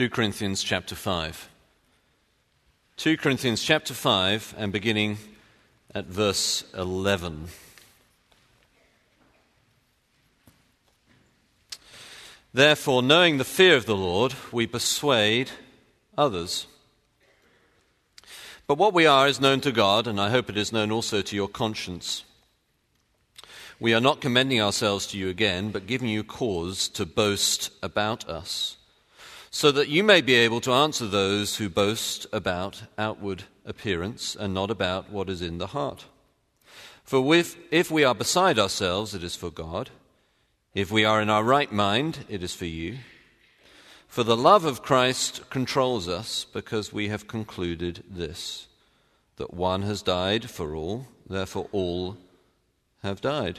2 Corinthians chapter 5. 2 Corinthians chapter 5 and beginning at verse 11. Therefore, knowing the fear of the Lord, we persuade others. But what we are is known to God, and I hope it is known also to your conscience. We are not commending ourselves to you again, but giving you cause to boast about us, so that you may be able to answer those who boast about outward appearance and not about what is in the heart. For if, if we are beside ourselves, it is for God. If we are in our right mind, it is for you. For the love of Christ controls us because we have concluded this that one has died for all, therefore all have died.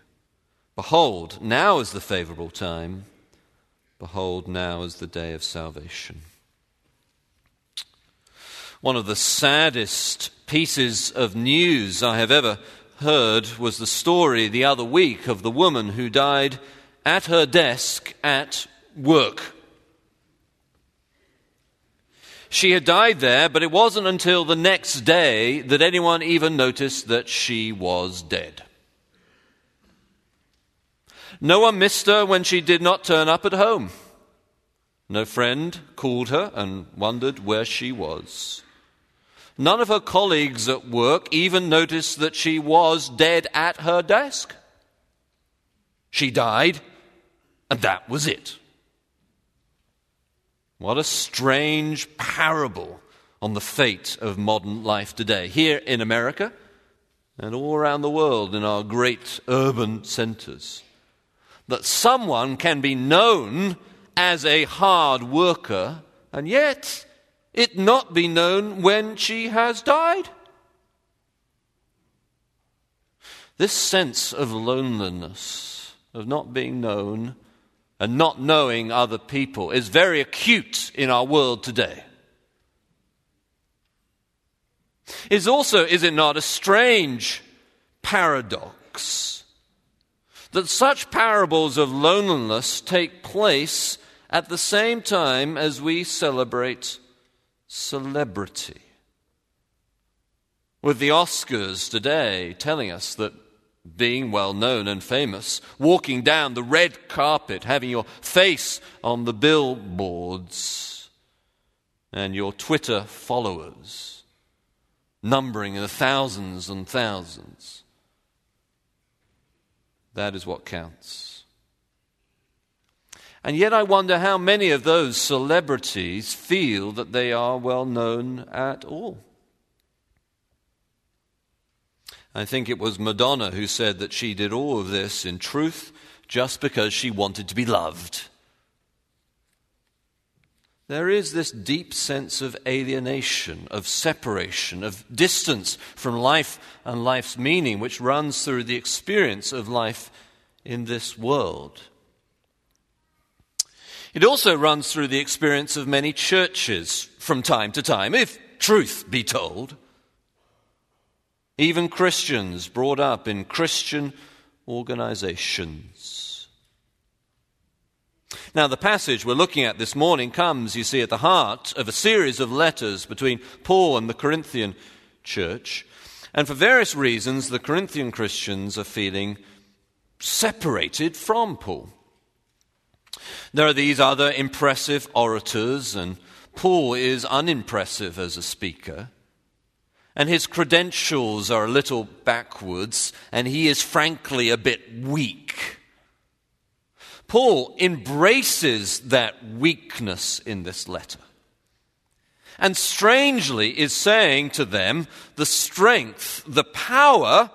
Behold, now is the favorable time. Behold, now is the day of salvation. One of the saddest pieces of news I have ever heard was the story the other week of the woman who died at her desk at work. She had died there, but it wasn't until the next day that anyone even noticed that she was dead. No one missed her when she did not turn up at home. No friend called her and wondered where she was. None of her colleagues at work even noticed that she was dead at her desk. She died, and that was it. What a strange parable on the fate of modern life today, here in America and all around the world in our great urban centers. That someone can be known as a hard worker, and yet it not be known when she has died? This sense of loneliness, of not being known and not knowing other people, is very acute in our world today. Is also, is it not, a strange paradox that such parables of loneliness take place at the same time as we celebrate celebrity. With the Oscars today telling us that being well known and famous, walking down the red carpet, having your face on the billboards, and your Twitter followers numbering in the thousands and thousands. That is what counts. And yet, I wonder how many of those celebrities feel that they are well known at all. I think it was Madonna who said that she did all of this in truth just because she wanted to be loved. There is this deep sense of alienation, of separation, of distance from life and life's meaning, which runs through the experience of life in this world. It also runs through the experience of many churches from time to time, if truth be told. Even Christians brought up in Christian organizations. Now, the passage we're looking at this morning comes, you see, at the heart of a series of letters between Paul and the Corinthian church. And for various reasons, the Corinthian Christians are feeling separated from Paul. There are these other impressive orators, and Paul is unimpressive as a speaker. And his credentials are a little backwards, and he is frankly a bit weak. Paul embraces that weakness in this letter. And strangely is saying to them the strength, the power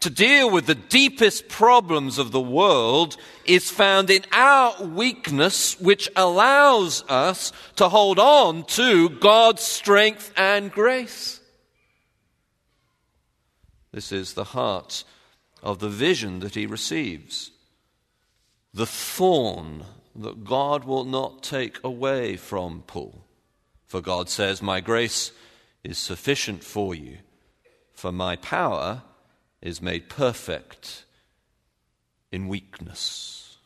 to deal with the deepest problems of the world is found in our weakness, which allows us to hold on to God's strength and grace. This is the heart of the vision that he receives. The thorn that God will not take away from Paul. For God says, My grace is sufficient for you, for my power is made perfect in weakness.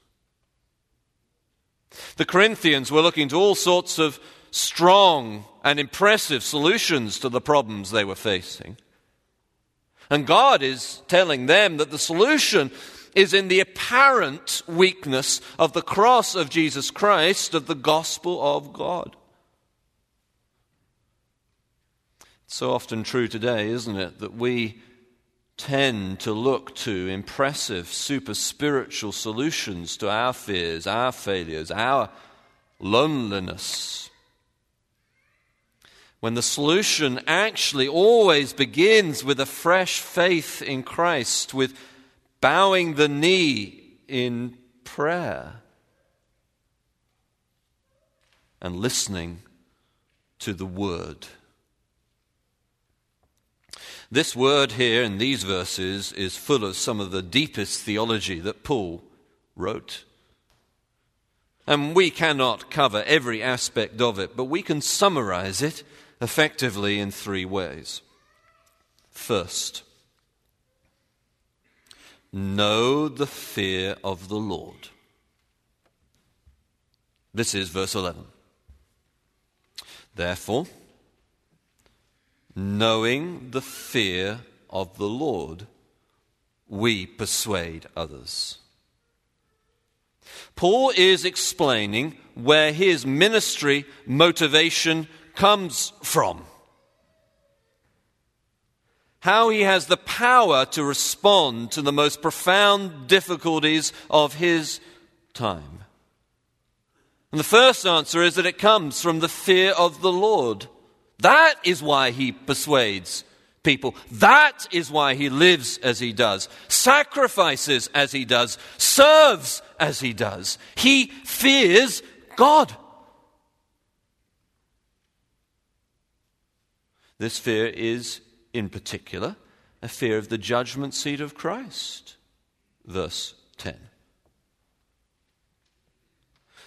The Corinthians were looking to all sorts of strong and impressive solutions to the problems they were facing. And God is telling them that the solution is in the apparent weakness of the cross of Jesus Christ, of the gospel of God. It's so often true today, isn't it, that we tend to look to impressive, super spiritual solutions to our fears, our failures, our loneliness. When the solution actually always begins with a fresh faith in Christ, with bowing the knee in prayer and listening to the Word. This word here in these verses is full of some of the deepest theology that Paul wrote. And we cannot cover every aspect of it, but we can summarize it effectively in three ways. First, know the fear of the Lord. This is verse 11. Therefore, knowing the fear of the Lord, we persuade others. Paul is explaining where his ministry motivation comes from. How he has the power to respond to the most profound difficulties of his time. And the first answer is that it comes from the fear of the Lord. That is why he persuades people. That is why he lives as he does, sacrifices as he does, serves as he does. He fears God. This fear is, in particular, a fear of the judgment seat of Christ. Verse 10.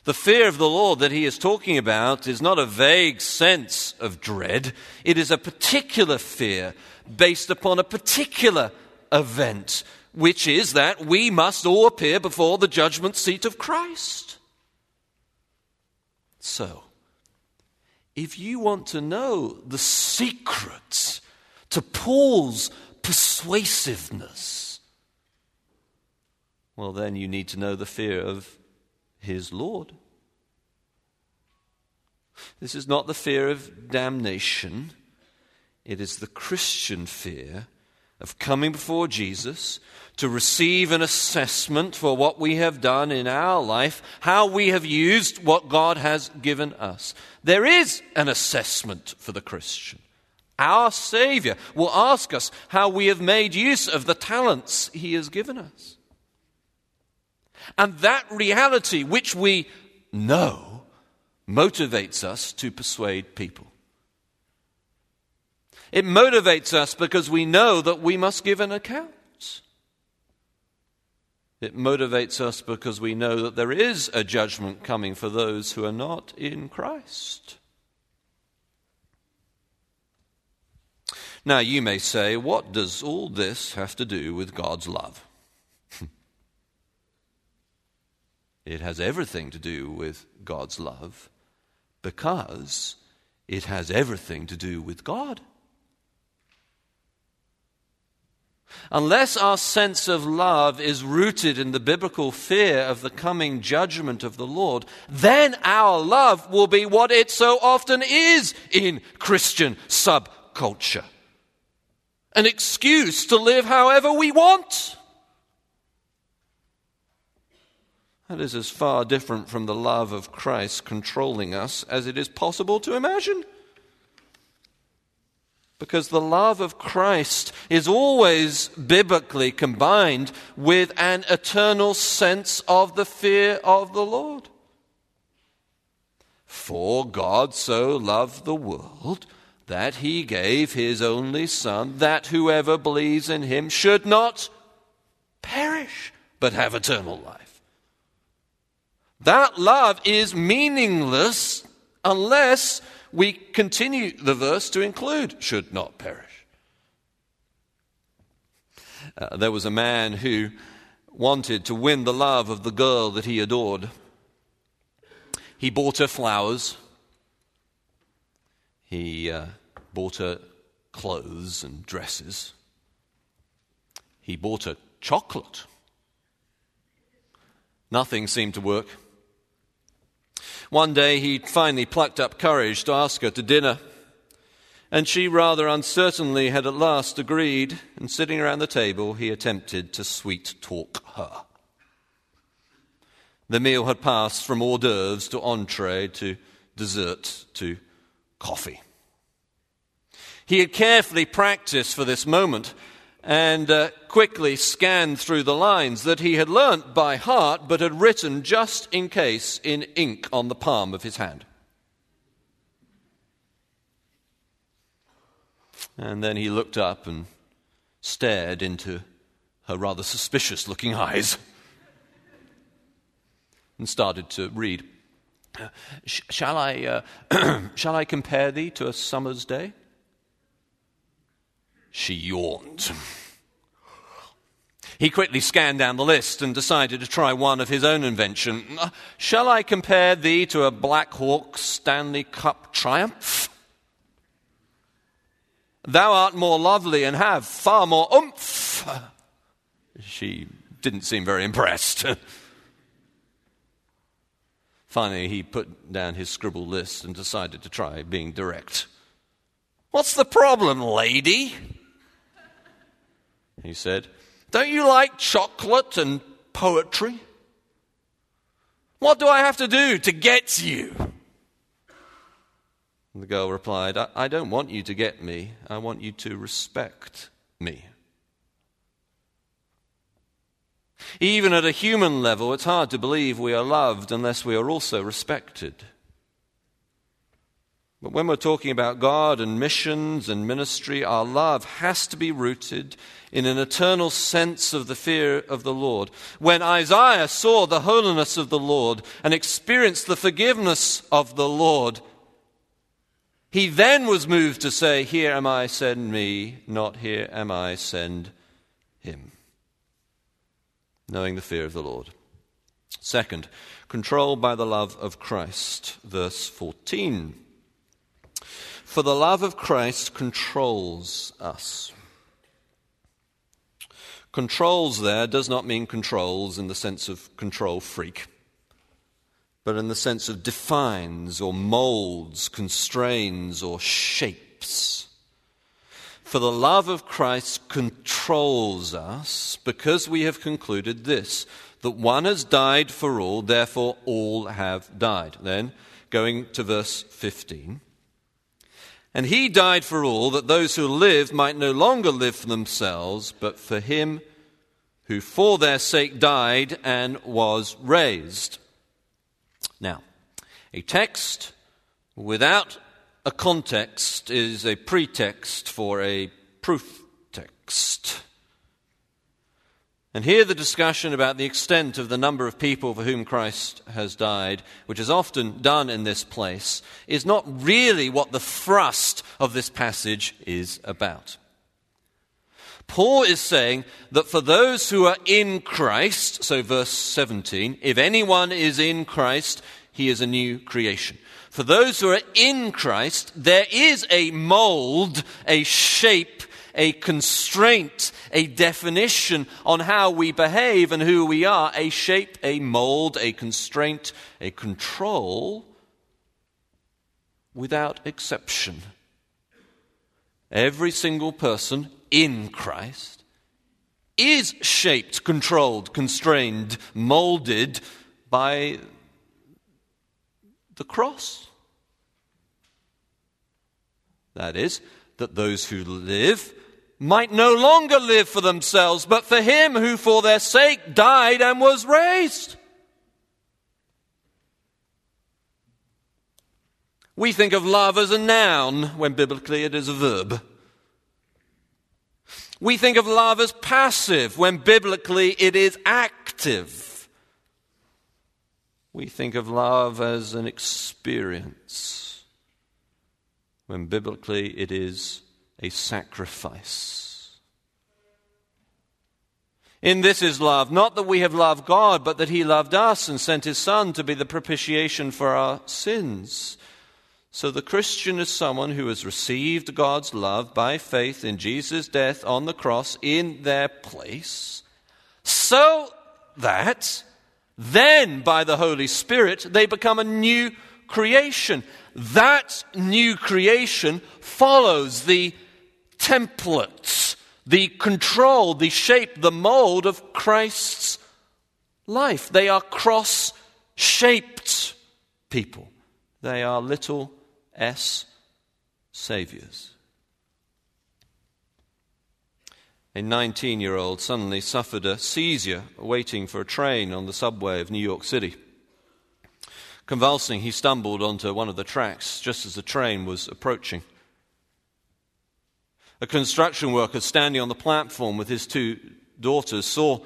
The fear of the Lord that he is talking about is not a vague sense of dread, it is a particular fear based upon a particular event, which is that we must all appear before the judgment seat of Christ. So, if you want to know the secrets to Paul's persuasiveness, well, then you need to know the fear of his Lord. This is not the fear of damnation, it is the Christian fear of coming before Jesus to receive an assessment for what we have done in our life, how we have used what God has given us. There is an assessment for the Christian. Our Savior will ask us how we have made use of the talents He has given us. And that reality, which we know, motivates us to persuade people. It motivates us because we know that we must give an account. It motivates us because we know that there is a judgment coming for those who are not in Christ. Now, you may say, what does all this have to do with God's love? it has everything to do with God's love because it has everything to do with God. Unless our sense of love is rooted in the biblical fear of the coming judgment of the Lord, then our love will be what it so often is in Christian subculture an excuse to live however we want. That is as far different from the love of Christ controlling us as it is possible to imagine. Because the love of Christ is always biblically combined with an eternal sense of the fear of the Lord. For God so loved the world that he gave his only Son, that whoever believes in him should not perish, but have eternal life. That love is meaningless unless we continue the verse to include should not perish. Uh, there was a man who wanted to win the love of the girl that he adored. He bought her flowers he uh, bought her clothes and dresses. He bought her chocolate. Nothing seemed to work. One day he finally plucked up courage to ask her to dinner, and she rather uncertainly had at last agreed, and sitting around the table, he attempted to sweet talk her. The meal had passed from hors d'oeuvres to entree to dessert to coffee. He had carefully practiced for this moment and uh, quickly scanned through the lines that he had learnt by heart but had written just in case in ink on the palm of his hand. And then he looked up and stared into her rather suspicious looking eyes and started to read. Shall I, uh, shall I compare thee to a summer's day? She yawned. He quickly scanned down the list and decided to try one of his own invention. Shall I compare thee to a Black Hawk Stanley Cup triumph? Thou art more lovely and have far more oomph. She didn't seem very impressed. Finally, he put down his scribble list and decided to try being direct. What's the problem, lady? He said, Don't you like chocolate and poetry? What do I have to do to get you? The girl replied, I, I don't want you to get me. I want you to respect me. Even at a human level, it's hard to believe we are loved unless we are also respected. But when we're talking about God and missions and ministry, our love has to be rooted in an eternal sense of the fear of the Lord. When Isaiah saw the holiness of the Lord and experienced the forgiveness of the Lord, he then was moved to say, Here am I, send me, not here am I, send him knowing the fear of the Lord. Second, controlled by the love of Christ. Verse 14. For the love of Christ controls us. Controls there does not mean controls in the sense of control freak, but in the sense of defines or molds, constrains or shapes. For the love of Christ controls us because we have concluded this that one has died for all, therefore all have died. Then, going to verse 15. And he died for all, that those who live might no longer live for themselves, but for him who for their sake died and was raised. Now, a text without a context is a pretext for a proof text. And here, the discussion about the extent of the number of people for whom Christ has died, which is often done in this place, is not really what the thrust of this passage is about. Paul is saying that for those who are in Christ, so verse 17, if anyone is in Christ, he is a new creation. For those who are in Christ, there is a mold, a shape, a constraint, a definition on how we behave and who we are, a shape, a mold, a constraint, a control without exception. Every single person in Christ is shaped, controlled, constrained, molded by the cross. That is, that those who live might no longer live for themselves, but for him who for their sake died and was raised. We think of love as a noun when biblically it is a verb. We think of love as passive when biblically it is active. We think of love as an experience when biblically it is a sacrifice. In this is love, not that we have loved God, but that He loved us and sent His Son to be the propitiation for our sins. So the Christian is someone who has received God's love by faith in Jesus' death on the cross in their place, so that then by the Holy Spirit they become a new creation. That new creation follows the templates, the control, the shape, the mold of Christ's life. They are cross shaped people. They are little S saviors. A 19 year old suddenly suffered a seizure waiting for a train on the subway of New York City. Convulsing, he stumbled onto one of the tracks just as the train was approaching. A construction worker standing on the platform with his two daughters saw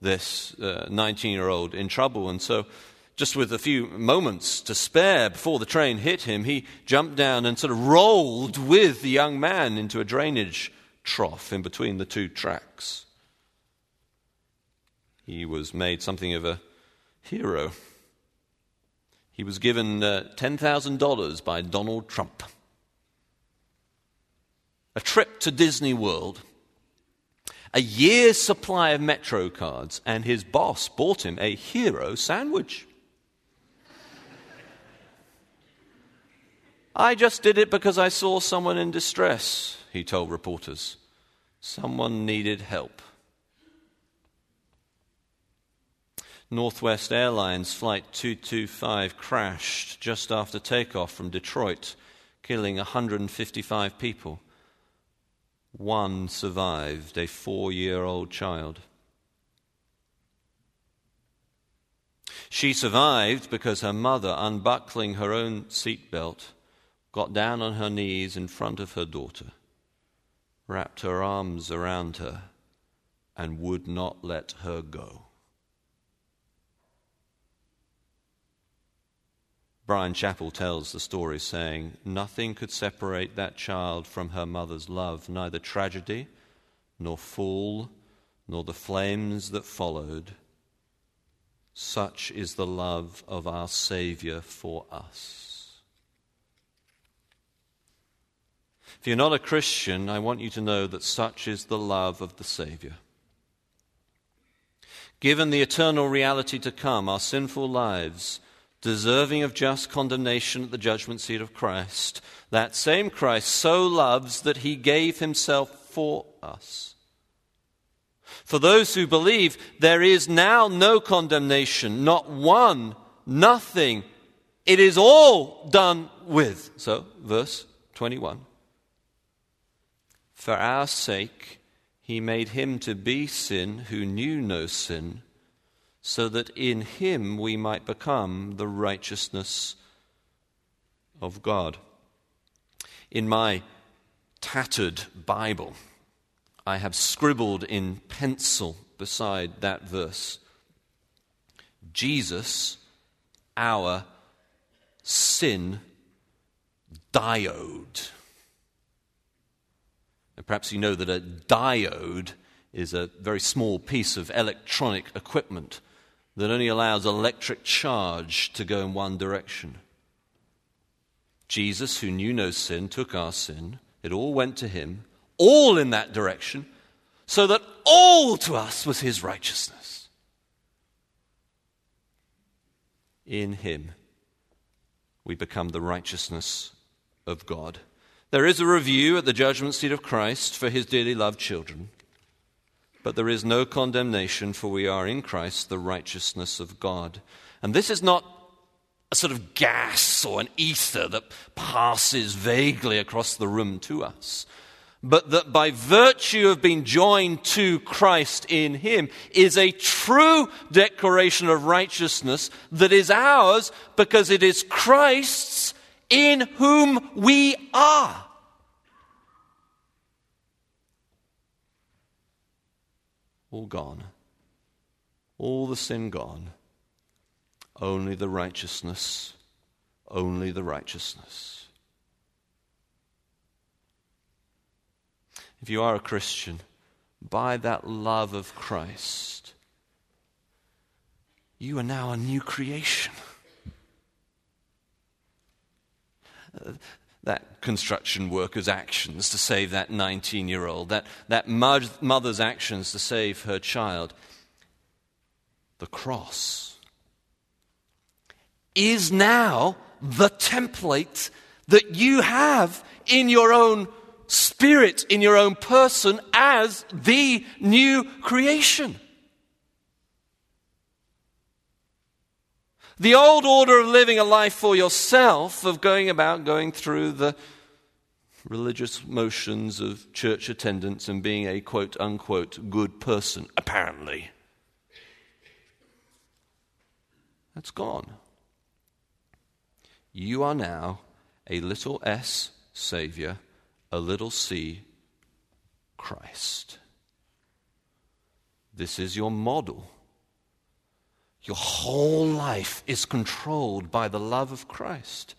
this 19 uh, year old in trouble, and so just with a few moments to spare before the train hit him, he jumped down and sort of rolled with the young man into a drainage trough in between the two tracks. He was made something of a hero. He was given uh, $10,000 by Donald Trump. A trip to Disney World, a year's supply of Metro cards, and his boss bought him a hero sandwich. I just did it because I saw someone in distress, he told reporters. Someone needed help. Northwest Airlines Flight 225 crashed just after takeoff from Detroit, killing 155 people. One survived, a four year old child. She survived because her mother, unbuckling her own seatbelt, got down on her knees in front of her daughter, wrapped her arms around her, and would not let her go. Bryan Chapell tells the story, saying, Nothing could separate that child from her mother's love, neither tragedy, nor fall, nor the flames that followed. Such is the love of our Saviour for us. If you're not a Christian, I want you to know that such is the love of the Savior. Given the eternal reality to come, our sinful lives, deserving of just condemnation at the judgment seat of Christ, that same Christ so loves that he gave himself for us. For those who believe, there is now no condemnation, not one, nothing. It is all done with. So, verse 21. For our sake, he made him to be sin who knew no sin, so that in him we might become the righteousness of God. In my tattered Bible, I have scribbled in pencil beside that verse. Jesus, our sin diode. And perhaps you know that a diode is a very small piece of electronic equipment that only allows electric charge to go in one direction. Jesus, who knew no sin, took our sin. It all went to him, all in that direction, so that all to us was his righteousness. In him, we become the righteousness of God. There is a review at the judgment seat of Christ for his dearly loved children. But there is no condemnation, for we are in Christ the righteousness of God. And this is not a sort of gas or an ether that passes vaguely across the room to us, but that by virtue of being joined to Christ in Him is a true declaration of righteousness that is ours because it is Christ's in whom we are. all gone. All the sin gone. Only the righteousness. Only the righteousness. If you are a Christian, by that love of Christ, you are now a new creation. That construction worker's actions to save that 19 year old, that, that mother's actions to save her child. The cross is now the template that you have in your own spirit, in your own person, as the new creation. The old order of living a life for yourself, of going about going through the religious motions of church attendance and being a quote unquote good person, apparently. That's gone. You are now a little s Savior, a little c Christ. This is your model. Your whole life is controlled by the love of Christ.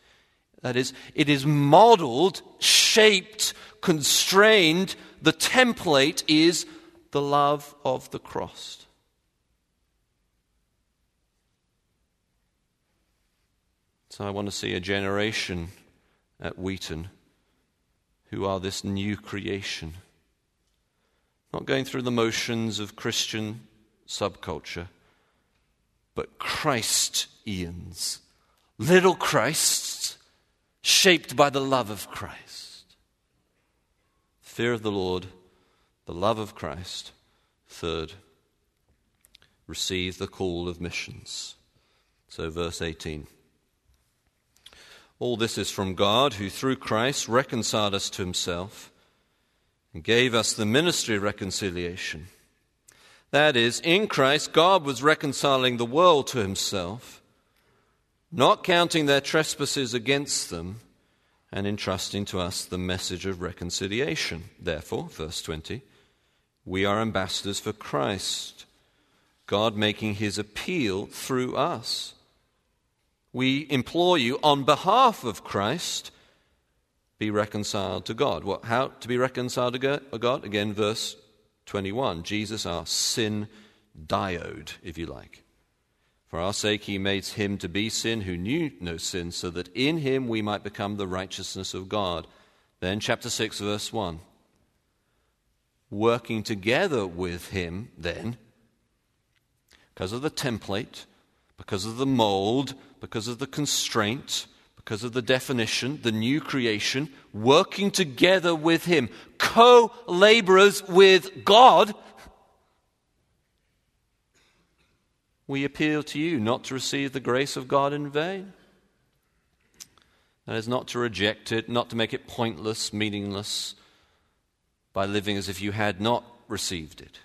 That is, it is modeled, shaped, constrained. The template is the love of the cross. So I want to see a generation at Wheaton who are this new creation. Not going through the motions of Christian subculture but Christ Ians, little Christs shaped by the love of Christ. Fear of the Lord, the love of Christ. Third, receive the call of missions. So, verse 18. All this is from God, who through Christ reconciled us to himself and gave us the ministry of reconciliation. That is, in Christ, God was reconciling the world to himself, not counting their trespasses against them, and entrusting to us the message of reconciliation. Therefore, verse 20, we are ambassadors for Christ, God making his appeal through us. We implore you on behalf of Christ, be reconciled to God. What, how to be reconciled to God? Again, verse 21. Jesus, our sin diode, if you like. For our sake, he made him to be sin who knew no sin, so that in him we might become the righteousness of God. Then, chapter 6, verse 1. Working together with him, then, because of the template, because of the mold, because of the constraint, because of the definition, the new creation, working together with Him, co laborers with God, we appeal to you not to receive the grace of God in vain. That is not to reject it, not to make it pointless, meaningless, by living as if you had not received it.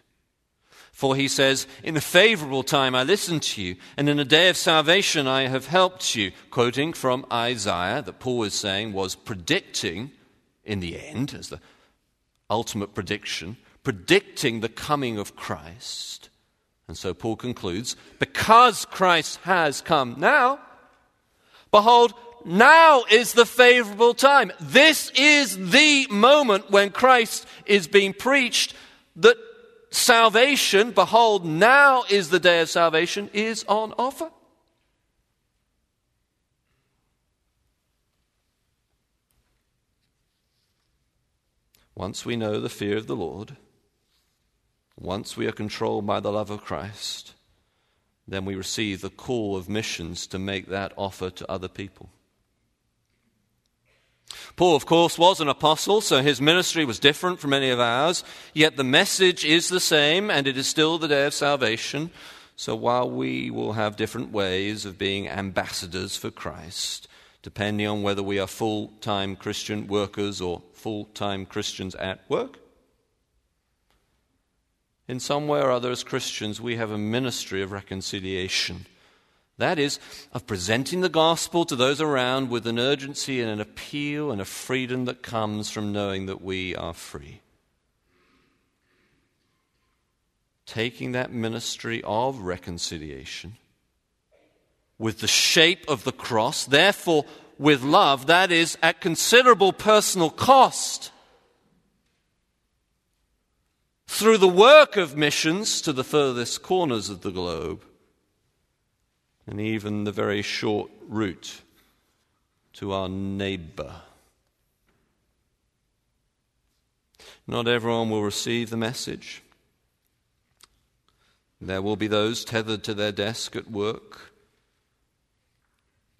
For he says, In a favorable time I listened to you, and in a day of salvation I have helped you. Quoting from Isaiah, that Paul is saying was predicting in the end, as the ultimate prediction, predicting the coming of Christ. And so Paul concludes because Christ has come now, behold, now is the favorable time. This is the moment when Christ is being preached that salvation, behold, now is the day of salvation, is on offer. Once we know the fear of the Lord, once we are controlled by the love of Christ, then we receive the call of missions to make that offer to other people. Paul, of course, was an apostle, so his ministry was different from any of ours, yet the message is the same, and it is still the day of salvation. So while we will have different ways of being ambassadors for Christ, depending on whether we are full time Christian workers or full time Christians at work, in some way or other, as Christians, we have a ministry of reconciliation. That is, of presenting the gospel to those around with an urgency and an appeal and a freedom that comes from knowing that we are free. Taking that ministry of reconciliation with the shape of the cross, therefore with love, that is, at considerable personal cost through the work of missions to the furthest corners of the globe, and even the very short route to our neighbor. Not everyone will receive the message. There will be those tethered to their desk at work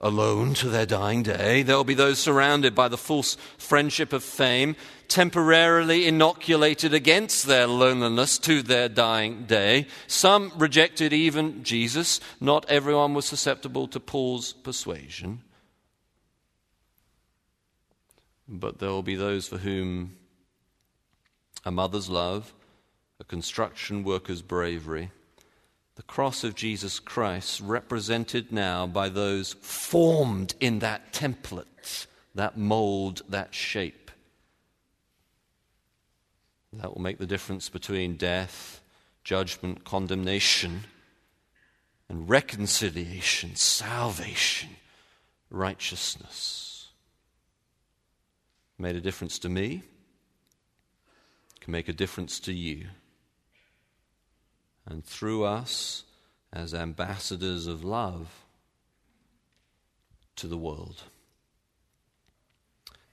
alone to their dying day. There will be those surrounded by the false friendship of fame, temporarily inoculated against their loneliness to their dying day. Some rejected even Jesus. Not everyone was susceptible to Paul's persuasion. But there will be those for whom a mother's love, a construction worker's bravery, the cross of Jesus Christ, represented now by those formed in that template, that mold, that shape. That will make the difference between death, judgment, condemnation, and reconciliation, salvation, righteousness. Made a difference to me, can make a difference to you and through us as ambassadors of love to the world.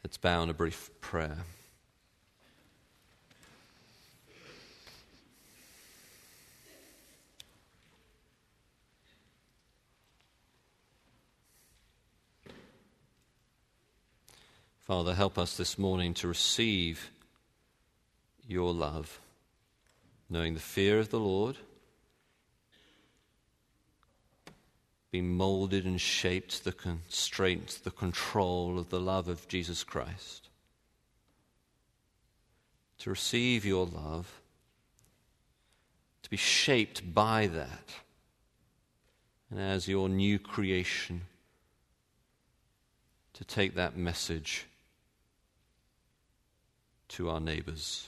Let's bow in a brief prayer. Father, help us this morning to receive your love knowing the fear of the Lord, being molded and shaped the constraint, the control of the love of Jesus Christ. To receive your love, to be shaped by that, and as your new creation, to take that message to our neighbors.